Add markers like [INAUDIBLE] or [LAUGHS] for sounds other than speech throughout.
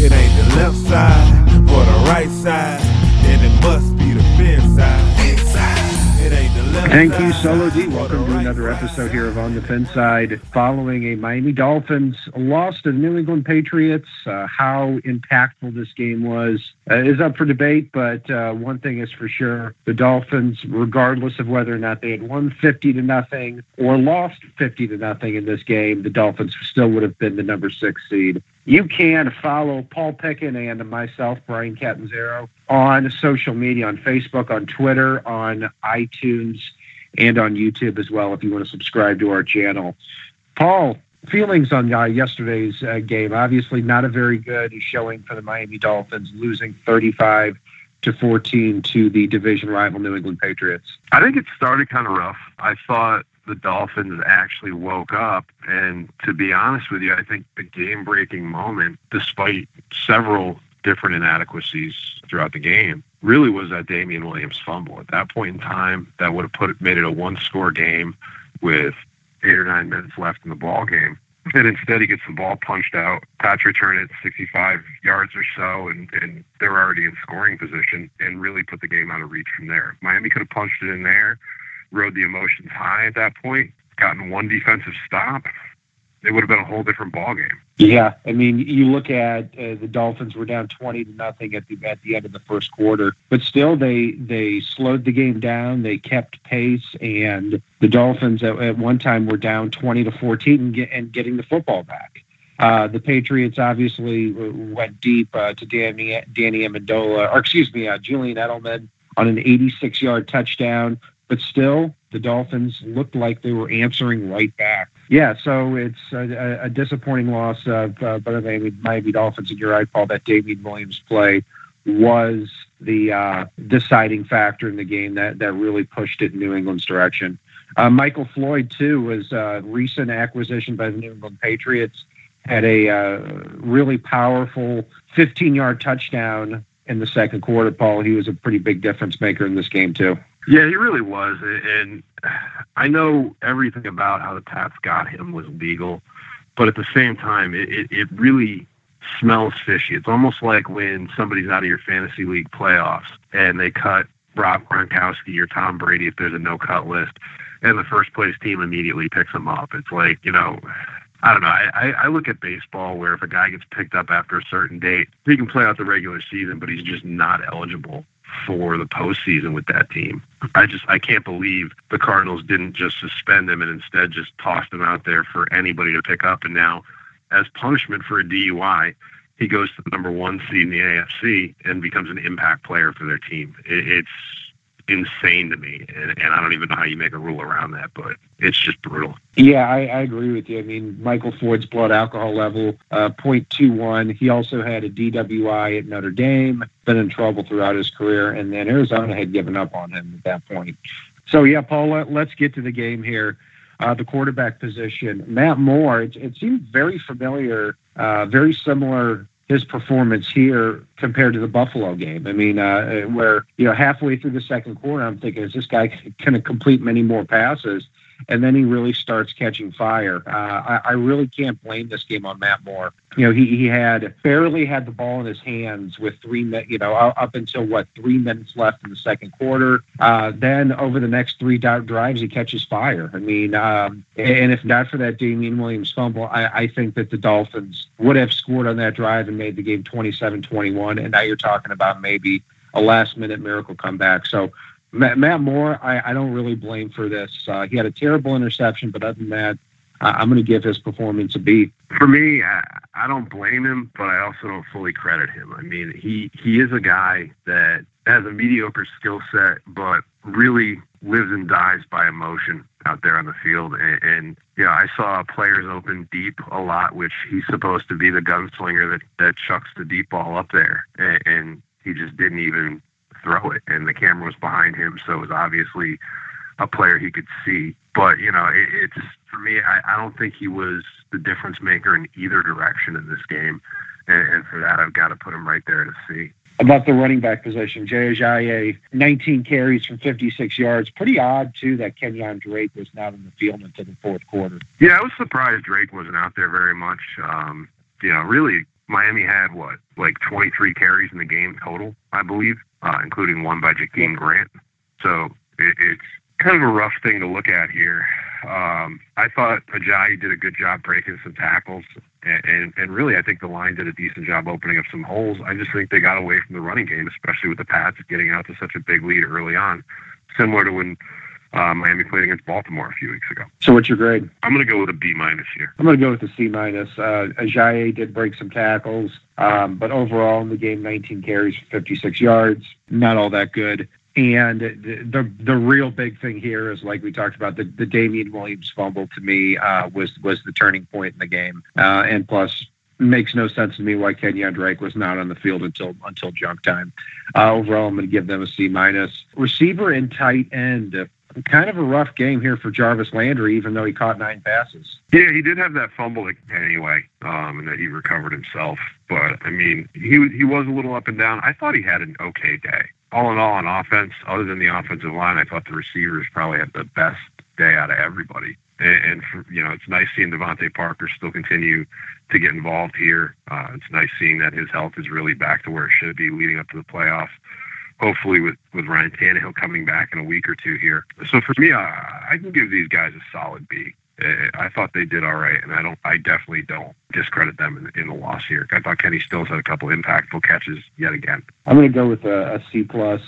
It ain't the left side or the right side, then it must be the fin side. It ain't the left Thank you, Solo D. Welcome to another episode here of On the Fin Side. Following a Miami Dolphins loss to the New England Patriots, uh, how impactful this game was uh, is up for debate. But uh, one thing is for sure: the Dolphins, regardless of whether or not they had won fifty to nothing or lost fifty to nothing in this game, the Dolphins still would have been the number six seed. You can follow Paul Pickin and myself, Brian Catanzaro, on social media, on Facebook, on Twitter, on iTunes, and on YouTube as well if you want to subscribe to our channel. Paul, feelings on uh, yesterday's uh, game? Obviously, not a very good showing for the Miami Dolphins, losing 35 to 14 to the division rival New England Patriots. I think it started kind of rough. I thought the Dolphins actually woke up, and to be honest with you, I think the game-breaking moment, despite several different inadequacies throughout the game, really was that Damien Williams fumble. At that point in time, that would have put it, made it a one-score game with eight or nine minutes left in the ball game. And instead, he gets the ball punched out. Pats return it 65 yards or so, and, and they're already in scoring position and really put the game out of reach from there. Miami could have punched it in there, rode the emotions high at that point, gotten one defensive stop. It would have been a whole different ball game. Yeah, I mean, you look at uh, the Dolphins were down twenty to nothing at the at the end of the first quarter, but still they they slowed the game down. They kept pace, and the Dolphins at, at one time were down twenty to fourteen and, get, and getting the football back. Uh, the Patriots obviously went deep uh, to Danny Danny Amendola, or excuse me, uh, Julian Edelman on an 86 yard touchdown, but still the Dolphins looked like they were answering right back. Yeah, so it's a, a disappointing loss of uh, but Miami, Miami Dolphins, and you're right, Paul. That David Williams play was the uh, deciding factor in the game that that really pushed it in New England's direction. Uh, Michael Floyd too was a recent acquisition by the New England Patriots. Had a uh, really powerful 15 yard touchdown in the second quarter. Paul, he was a pretty big difference maker in this game too. Yeah, he really was. And I know everything about how the Pats got him was legal, but at the same time, it, it, it really smells fishy. It's almost like when somebody's out of your fantasy league playoffs and they cut Rob Gronkowski or Tom Brady if there's a no cut list, and the first place team immediately picks them up. It's like, you know, I don't know. I, I look at baseball where if a guy gets picked up after a certain date, he can play out the regular season, but he's just not eligible for the postseason with that team. I just I can't believe the Cardinals didn't just suspend him and instead just tossed him out there for anybody to pick up. And now, as punishment for a DUI, he goes to the number one seed in the AFC and becomes an impact player for their team. It, it's insane to me, and, and I don't even know how you make a rule around that, but it's just brutal. Yeah, I, I agree with you. I mean, Michael Floyd's blood alcohol level, uh, 0.21. He also had a DWI at Notre Dame, been in trouble throughout his career, and then Arizona had given up on him at that point. So, yeah, Paul, let, let's get to the game here. Uh, the quarterback position, Matt Moore, it, it seemed very familiar, uh, very similar his performance here compared to the Buffalo game. I mean, uh, where you know halfway through the second quarter, I'm thinking, is this guy going to complete many more passes? And then he really starts catching fire. Uh, I, I really can't blame this game on Matt Moore. You know, he, he had barely had the ball in his hands with three minutes, you know, up until what, three minutes left in the second quarter. Uh, then over the next three drives, he catches fire. I mean, um, and if not for that Damien Williams fumble, I, I think that the Dolphins would have scored on that drive and made the game 27 21. And now you're talking about maybe a last minute miracle comeback. So, Matt, Moore, I, I, don't really blame for this. Uh, he had a terrible interception, but other than that, I'm going to give his performance a B. For me, I, I don't blame him, but I also don't fully credit him. I mean, he he is a guy that has a mediocre skill set, but really lives and dies by emotion out there on the field. And, and you know, I saw players open deep a lot, which he's supposed to be the gunslinger that that chucks the deep ball up there, and, and he just didn't even throw it. And the camera was behind him, so it was obviously a player he could see. But you know, it, it's for me. I, I don't think he was the difference maker in either direction in this game, and, and for that, I've got to put him right there to see about the running back position. Jay Ajayi, 19 carries from 56 yards. Pretty odd, too, that Kenyan Drake was not in the field until the fourth quarter. Yeah, I was surprised Drake wasn't out there very much. Um, you know, really, Miami had, what, like 23 carries in the game total, I believe, uh, including one by Jakeem Grant. So it, it's kind of a rough thing to look at here. Um, I thought Ajayi did a good job breaking some tackles, and, and, and really, I think the line did a decent job opening up some holes. I just think they got away from the running game, especially with the Pats getting out to such a big lead early on, similar to when uh, Miami played against Baltimore a few weeks ago. So, what's your grade? I'm going to go with a B minus here. I'm going to go with a C minus. Uh, Ajayi did break some tackles, um, but overall in the game, 19 carries for 56 yards, not all that good. And the, the, the real big thing here is, like we talked about, the, the Damien Williams fumble to me uh, was was the turning point in the game. Uh, and plus, makes no sense to me why Kenyan Drake was not on the field until until junk time. Uh, overall, I'm going to give them a C minus. Receiver and tight end, uh, kind of a rough game here for Jarvis Landry, even though he caught nine passes. Yeah, he did have that fumble anyway, um, and that he recovered himself. But I mean, he he was a little up and down. I thought he had an okay day all in all, on offense, other than the offensive line, I thought the receivers probably had the best day out of everybody. And, and for, you know, it's nice seeing DeVante Parker still continue to get involved here. Uh, it's nice seeing that his health is really back to where it should be leading up to the playoffs. Hopefully, with with Ryan Tannehill coming back in a week or two here. So for me, I, I can give these guys a solid B. I thought they did all right, and I don't. I definitely don't discredit them in, in the loss here. I thought Kenny Stills had a couple impactful catches yet again. I'm going to go with a, a C plus.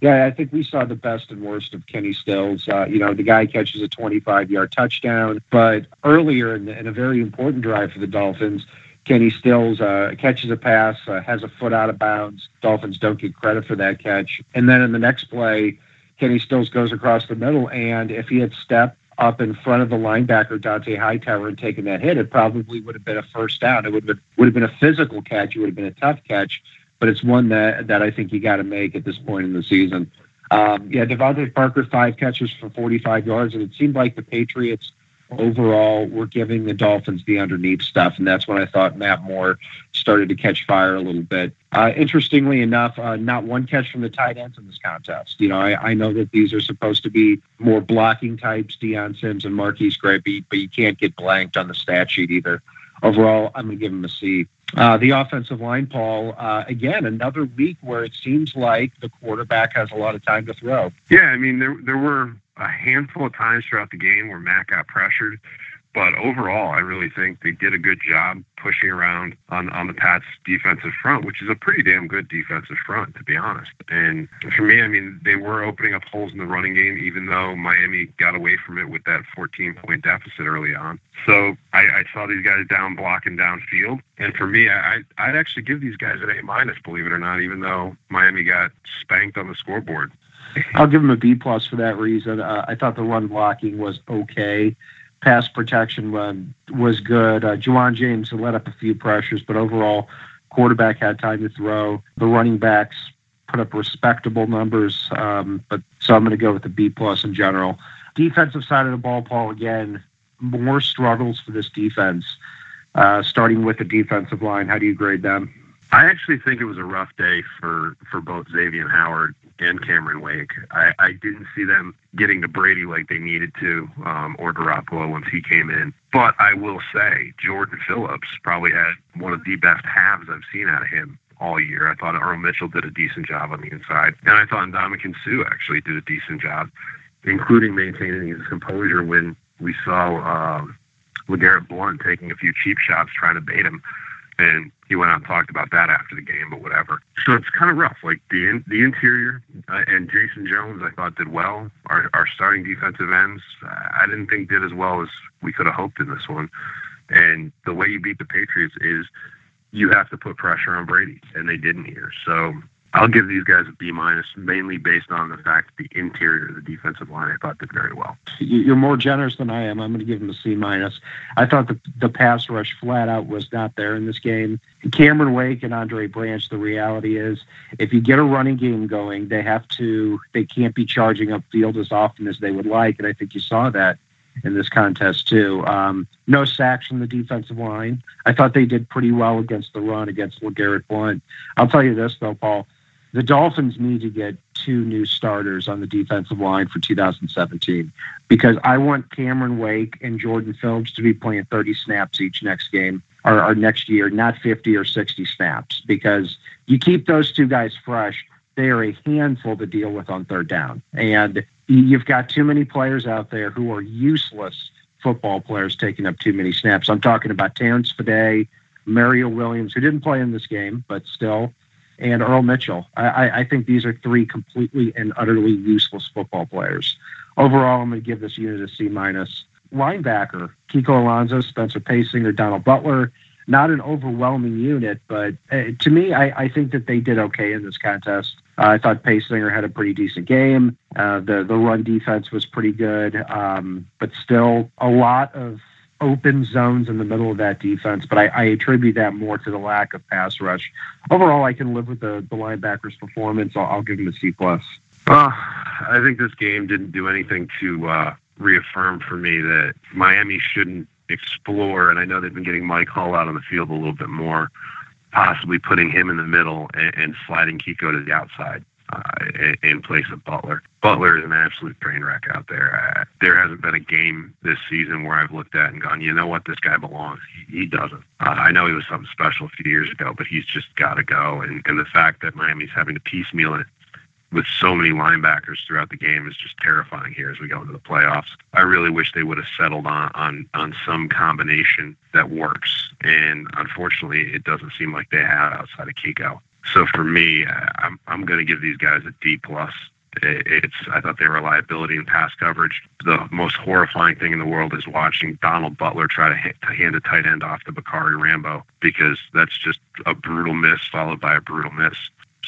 Yeah, I think we saw the best and worst of Kenny Stills. Uh, you know, the guy catches a 25 yard touchdown, but earlier in, the, in, a very important drive for the Dolphins, Kenny Stills uh, catches a pass, uh, has a foot out of bounds. Dolphins don't get credit for that catch. And then in the next play, Kenny Stills goes across the middle, and if he had stepped up in front of the linebacker Dont'a Hightower and taken that hit, it probably would have been a first down. It would have been would have been a physical catch. It would have been a tough catch, but it's one that that I think you got to make at this point in the season. Um, yeah, DeVante Parker five catches for 45 yards, and it seemed like the Patriots overall we're giving the Dolphins the underneath stuff, and that's when I thought Matt Moore started to catch fire a little bit. Uh, interestingly enough, uh, not one catch from the tight ends in this contest. You know, I, I, know that these are supposed to be more blocking types, Dion Sims and MarQueis Gray, but you can't get blanked on the stat sheet either. Overall, I'm going to give him a C. Uh, the offensive line, Paul, uh, again, another week where it seems like the quarterback has a lot of time to throw. Yeah, I mean, there there were a handful of times throughout the game where Matt got pressured. But overall, I really think they did a good job pushing around on, on the Pats defensive front, which is a pretty damn good defensive front, to be honest. And for me, I mean, they were opening up holes in the running game, even though Miami got away from it with that 14 point deficit early on. So I, I saw these guys down blocking downfield. And for me, I, I'd actually give these guys an A minus, believe it or not, even though Miami got spanked on the scoreboard. I'll give him a B plus for that reason. Uh, I thought the run blocking was okay. Pass protection was good. Uh, Ja'Wuan James let up a few pressures, but overall, quarterback had time to throw. The running backs put up respectable numbers, um, but so I'm going to go with the B plus in general. Defensive side of the ball, Paul. Again, more struggles for this defense. Uh, starting with the defensive line, how do you grade them? I actually think it was a rough day for for both Xavier and Howard and Cameron Wake. I, I didn't see them getting to Brady like they needed to, um, or Garoppolo once he came in. But I will say, Jordan Phillips probably had one of the best halves I've seen out of him all year. I thought Earl Mitchell did a decent job on the inside, and I thought Ndamukong Suh actually did a decent job, including maintaining his composure when we saw um, LeGarrette Blunt taking a few cheap shots trying to bait him and he went on and talked about that after the game, but whatever. So it's kind of rough. Like the in, the interior uh, and Jason Jones, I thought did well. Our our starting defensive ends, I didn't think did as well as we could have hoped in this one. And the way you beat the Patriots is you have to put pressure on Brady, and they didn't here. So I'll give these guys a B minus, mainly based on the fact that the interior of the defensive line I thought did very well. You're more generous than I am. I'm going to give them a C minus. I thought the the pass rush flat out was not there in this game. Cameron Wake and Andre Branch. The reality is, if you get a running game going, they have to. They can't be charging up field as often as they would like, and I think you saw that in this contest too. Um, no sacks from the defensive line. I thought they did pretty well against the run against LeGarrette Blunt. I'll tell you this though, Paul. The Dolphins need to get two new starters on the defensive line for 2017 because I want Cameron Wake and Jordan Phillips to be playing 30 snaps each next game or, or next year, not 50 or 60 snaps because you keep those two guys fresh. They are a handful to deal with on third down. And you've got too many players out there who are useless football players taking up too many snaps. I'm talking about Terrence Fede, Mario Williams, who didn't play in this game, but still, and Earl Mitchell. I, I think these are three completely and utterly useless football players. Overall, I'm going to give this unit a C minus. Linebacker, Kiko Alonso, Spencer Paysinger, Donald Butler. Not an overwhelming unit, but uh, to me, I, I think that they did okay in this contest. Uh, I thought Paysinger had a pretty decent game. Uh, the the run defense was pretty good, um, but still a lot of open zones in the middle of that defense. But I, I attribute that more to the lack of pass rush. Overall, I can live with the, the linebackers' performance. I'll, I'll give them a C plus. Uh, I think this game didn't do anything to uh, reaffirm for me that Miami shouldn't explore. And I know they've been getting Mike Hull out on the field a little bit more possibly putting him in the middle and, and sliding Kiko to the outside uh, in, place of Butler. Butler is an absolute train wreck out there. Uh, there hasn't been a game this season where I've looked at and gone, you know what, this guy belongs. He, he doesn't. Uh, I know he was something special a few years ago, but he's just got to go. And, and the fact that Miami's having to piecemeal it with so many linebackers throughout the game is just terrifying here as we go into the playoffs. I really wish they would have settled on on, on some combination that works, and unfortunately, it doesn't seem like they have outside of Kiko. So for me, I'm I'm going to give these guys a D plus. It's I thought they were a liability in pass coverage. The most horrifying thing in the world is watching Donald Butler try to, to hand a tight end off to Bacarri Rambo because that's just a brutal miss followed by a brutal miss.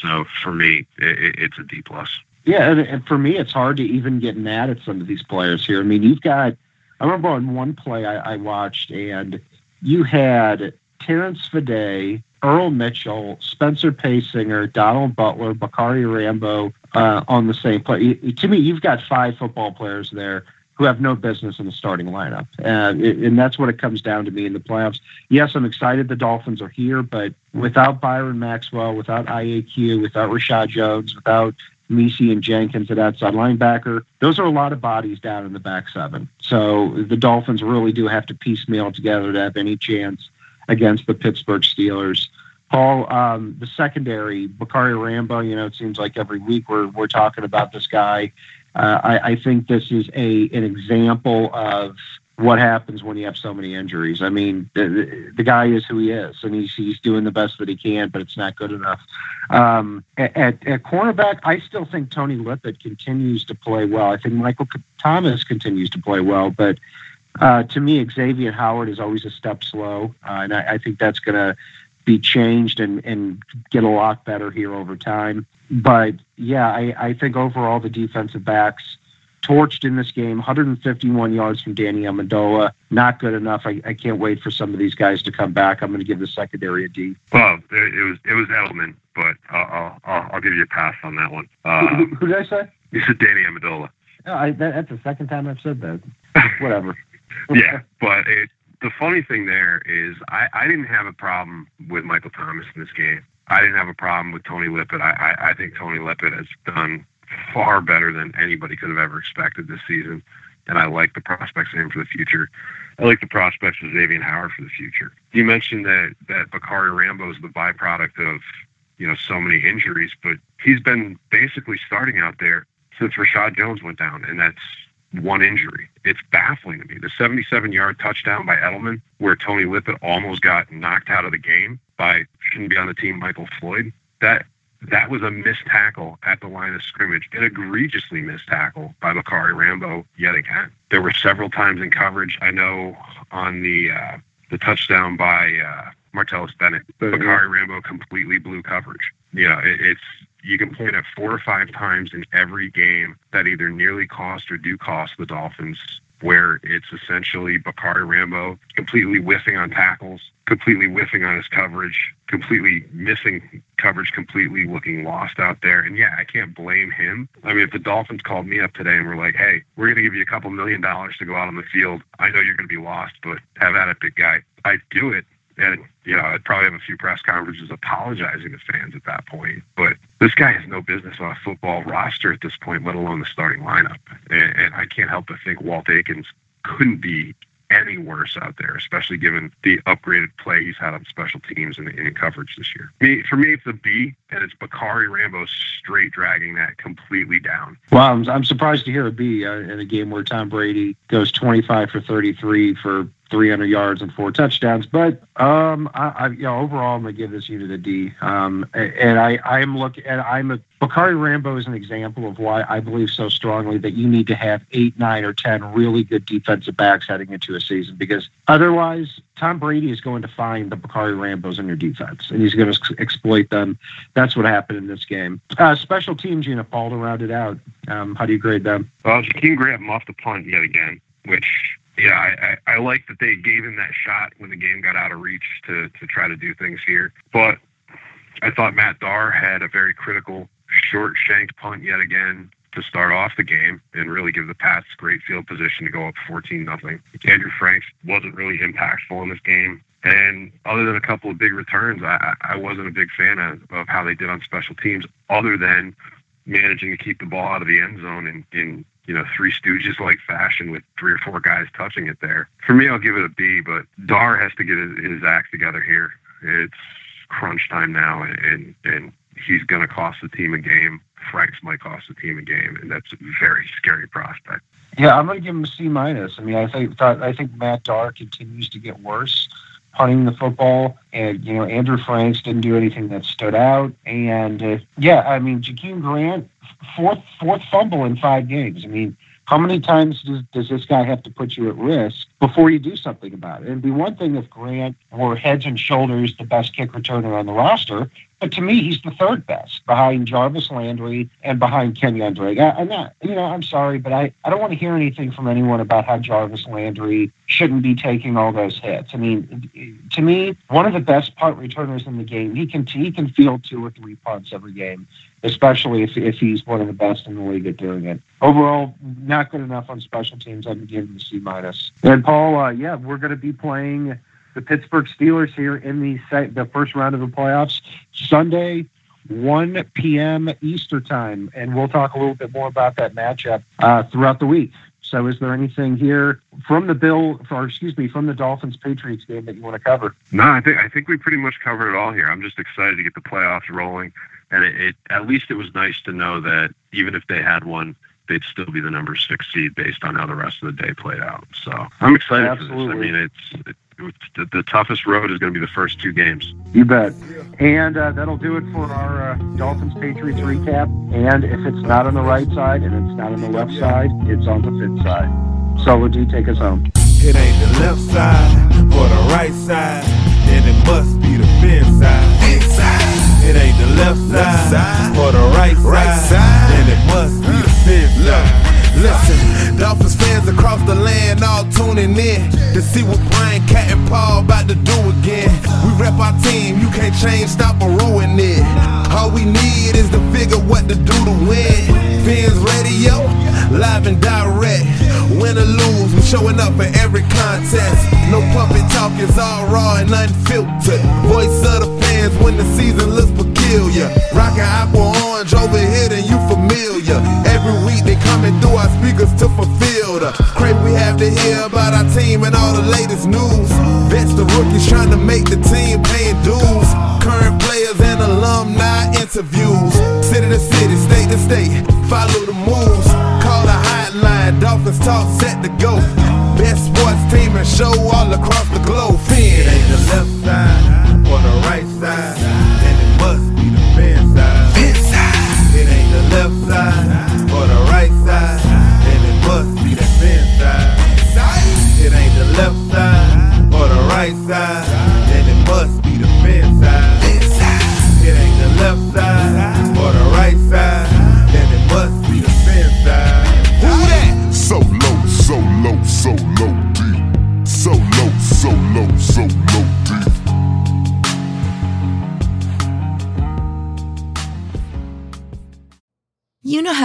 So for me, it, it's a D plus. Yeah, and, and, for me, it's hard to even get mad at some of these players here. I mean, you've got. I remember on one play I, I watched, and you had Terrence Fede, Earl Mitchell, Spencer Paysinger, Donald Butler, Bacarri Rambo uh, on the same play. To me, you've got five football players there who have no business in the starting lineup. And, and that's what it comes down to me in the playoffs. Yes, I'm excited the Dolphins are here, but without Byron Maxwell, without IAQ, without Reshad Jones, without Misi and Jenkins at outside linebacker, those are a lot of bodies down in the back seven. So the Dolphins really do have to piecemeal together to have any chance against the Pittsburgh Steelers. Paul, um, the secondary, Bacarri Rambo, you know, it seems like every week we're, we're talking about this guy. Uh, I, I, think this is a an example of what happens when you have so many injuries. I mean, the, the, the, guy is who he is, and he's he's doing the best that he can, but it's not good enough. Um, at, at, cornerback, I still think Tony Lippett continues to play well. I think Michael Thomas continues to play well, but uh, to me, Xavien Howard is always a step slow, uh, and I, I think that's going to be changed and, and get a lot better here over time. But yeah, I, I think overall the defensive backs torched in this game. 151 yards from Danny Amendola, not good enough. I, I can't wait for some of these guys to come back. I'm going to give the secondary a D. Well, it was it was Edelman, but I'll I'll, I'll give you a pass on that one. Uh, who, who, did I say? You said Danny Amendola. No, I, that, that's the second time I've said that. [LAUGHS] Whatever. Yeah, but it, the funny thing there is I, I didn't have a problem with Michael Thomas in this game. I didn't have a problem with Tony Lippett. I, I, I think Tony Lippett has done far better than anybody could have ever expected this season. And I like the prospects of him for the future. I like the prospects of Xavien Howard for the future. You mentioned that that Bacarri Rambo is the byproduct of you know so many injuries, but he's been basically starting out there since Reshad Jones went down, and that's one injury. It's baffling to me. The 77 yard touchdown by Edelman, where Tony Lippett almost got knocked out of the game by shouldn't be on the team Michael Floyd. That that was a missed tackle at the line of scrimmage, an egregiously missed tackle by Bacarri Rambo yet again. There were several times in coverage. I know on the uh, the touchdown by uh, Martellus Bennett, Bacarri Rambo completely blew coverage. You know, it, it's you can point at four or five times in every game that either nearly cost or do cost the Dolphins where it's essentially Bacarri Rambo completely whiffing on tackles, completely whiffing on his coverage, completely missing coverage, completely looking lost out there. And yeah, I can't blame him. I mean, if the Dolphins called me up today and were like, hey, we're going to give you a couple million dollars to go out on the field, I know you're going to be lost, but have at it, big guy. I'd do it. And, you know, I'd probably have a few press conferences apologizing to fans at that point. But this guy has no business on a football roster at this point, let alone the starting lineup. And, and I can't help but think Walt Aikens couldn't be any worse out there, especially given the upgraded play he's had on special teams and in coverage this year. Me, for me, it's a B, and it's Bacarri Rambo straight dragging that completely down. Well, I'm, I'm surprised to hear a B uh, in a game where Tom Brady goes 25 for 33 for 300 yards and four touchdowns. But um, I, I, you know, overall, I'm gonna give this unit a D. Um, and I, I'm looking, and I'm a Bacarri Rambo is an example of why I believe so strongly that you need to have eight, nine, or ten really good defensive backs heading into a season because otherwise, Tom Brady is going to find the Bacarri Rambos in your defense and he's going to exploit them. That's what happened in this game. Uh, special teams, know, Paul to round it out. Um, how do you grade them? Well, Jakeem Grant off the punt yet again, which yeah, I, I, I like that they gave him that shot when the game got out of reach to to try to do things here. But I thought Matt Darr had a very critical short shanked punt yet again to start off the game and really give the Pats great field position to go up 14 nothing. Andrew Franks wasn't really impactful in this game. And other than a couple of big returns, I, I wasn't a big fan of, of how they did on special teams, other than managing to keep the ball out of the end zone and, in you know, Three Stooges like fashion with three or four guys touching it there. For me, I'll give it a B, but Darr has to get his, act together here. It's crunch time now, and, and he's going to cost the team a game. Franks might cost the team a game, and that's a very scary prospect. Yeah, I'm going to give him a C minus. I mean, I think I think Matt Darr continues to get worse punting the football, and you know Andrew Franks didn't do anything that stood out. And uh, yeah, I mean Jakeem Grant fourth fourth fumble in five games. I mean, how many times does, does this guy have to put you at risk before you do something about it? It'd be one thing if Grant were heads and shoulders the best kick returner on the roster, but to me, he's the third best behind Jarvis Landry and behind Kenyan Drake. I, am not, you know, I'm sorry, but I, I don't want to hear anything from anyone about how Jarvis Landry shouldn't be taking all those hits. I mean, to me, one of the best punt returners in the game. He can he can field two or three punts every game, especially if, if he's one of the best in the league at doing it. Overall, not good enough on special teams. I'm giving him a C minus. And Paul, uh, yeah, we're going to be playing the Pittsburgh Steelers here in the the first round of the playoffs Sunday, 1 p.m. Easter time, and we'll talk a little bit more about that matchup uh, throughout the week. So, is there anything here from the Bill, or excuse me, from the Dolphins Patriots game that you want to cover? No, I think I think we pretty much covered it all here. I'm just excited to get the playoffs rolling, and it, it at least it was nice to know that even if they had won, they'd still be the number six seed based on how the rest of the day played out. So I'm excited Absolutely. for this. I mean, it's it, the, the, toughest road is going to be the first two games. You bet. And uh, that'll do it for our uh, Dolphins Patriots recap. And if it's not on the right side and it's not on the left side, it's on the fit side. So, do you take us home. It ain't the left side or the right side, then it must be the fin side. Inside. It ain't the left side, side or the right, right side, side, then it must be the fin side. Listen, Dolphins fans across the land all tuning in to see what Brian Cat and Paul about to do again. We rep our team, you can't change, stop or ruin it. All we need is to figure what to do to win. Fans radio, live and direct. Win or lose, we showing up for every contest. No puppet talk, it's all raw and unfiltered. Voice of the fans when the season looks peculiar. Rockin' aqua orange over here, then you familiar. Every week they coming through our speakers to fulfill the crate we have to hear about our team and all the latest news. Vets the rookies trying to make the team paying dues. Current players and alumni interviews. City to city, state to state, follow the moves. Dolphins talk set to go. Best sports team and show all across the globe. Finn. It ain't the left side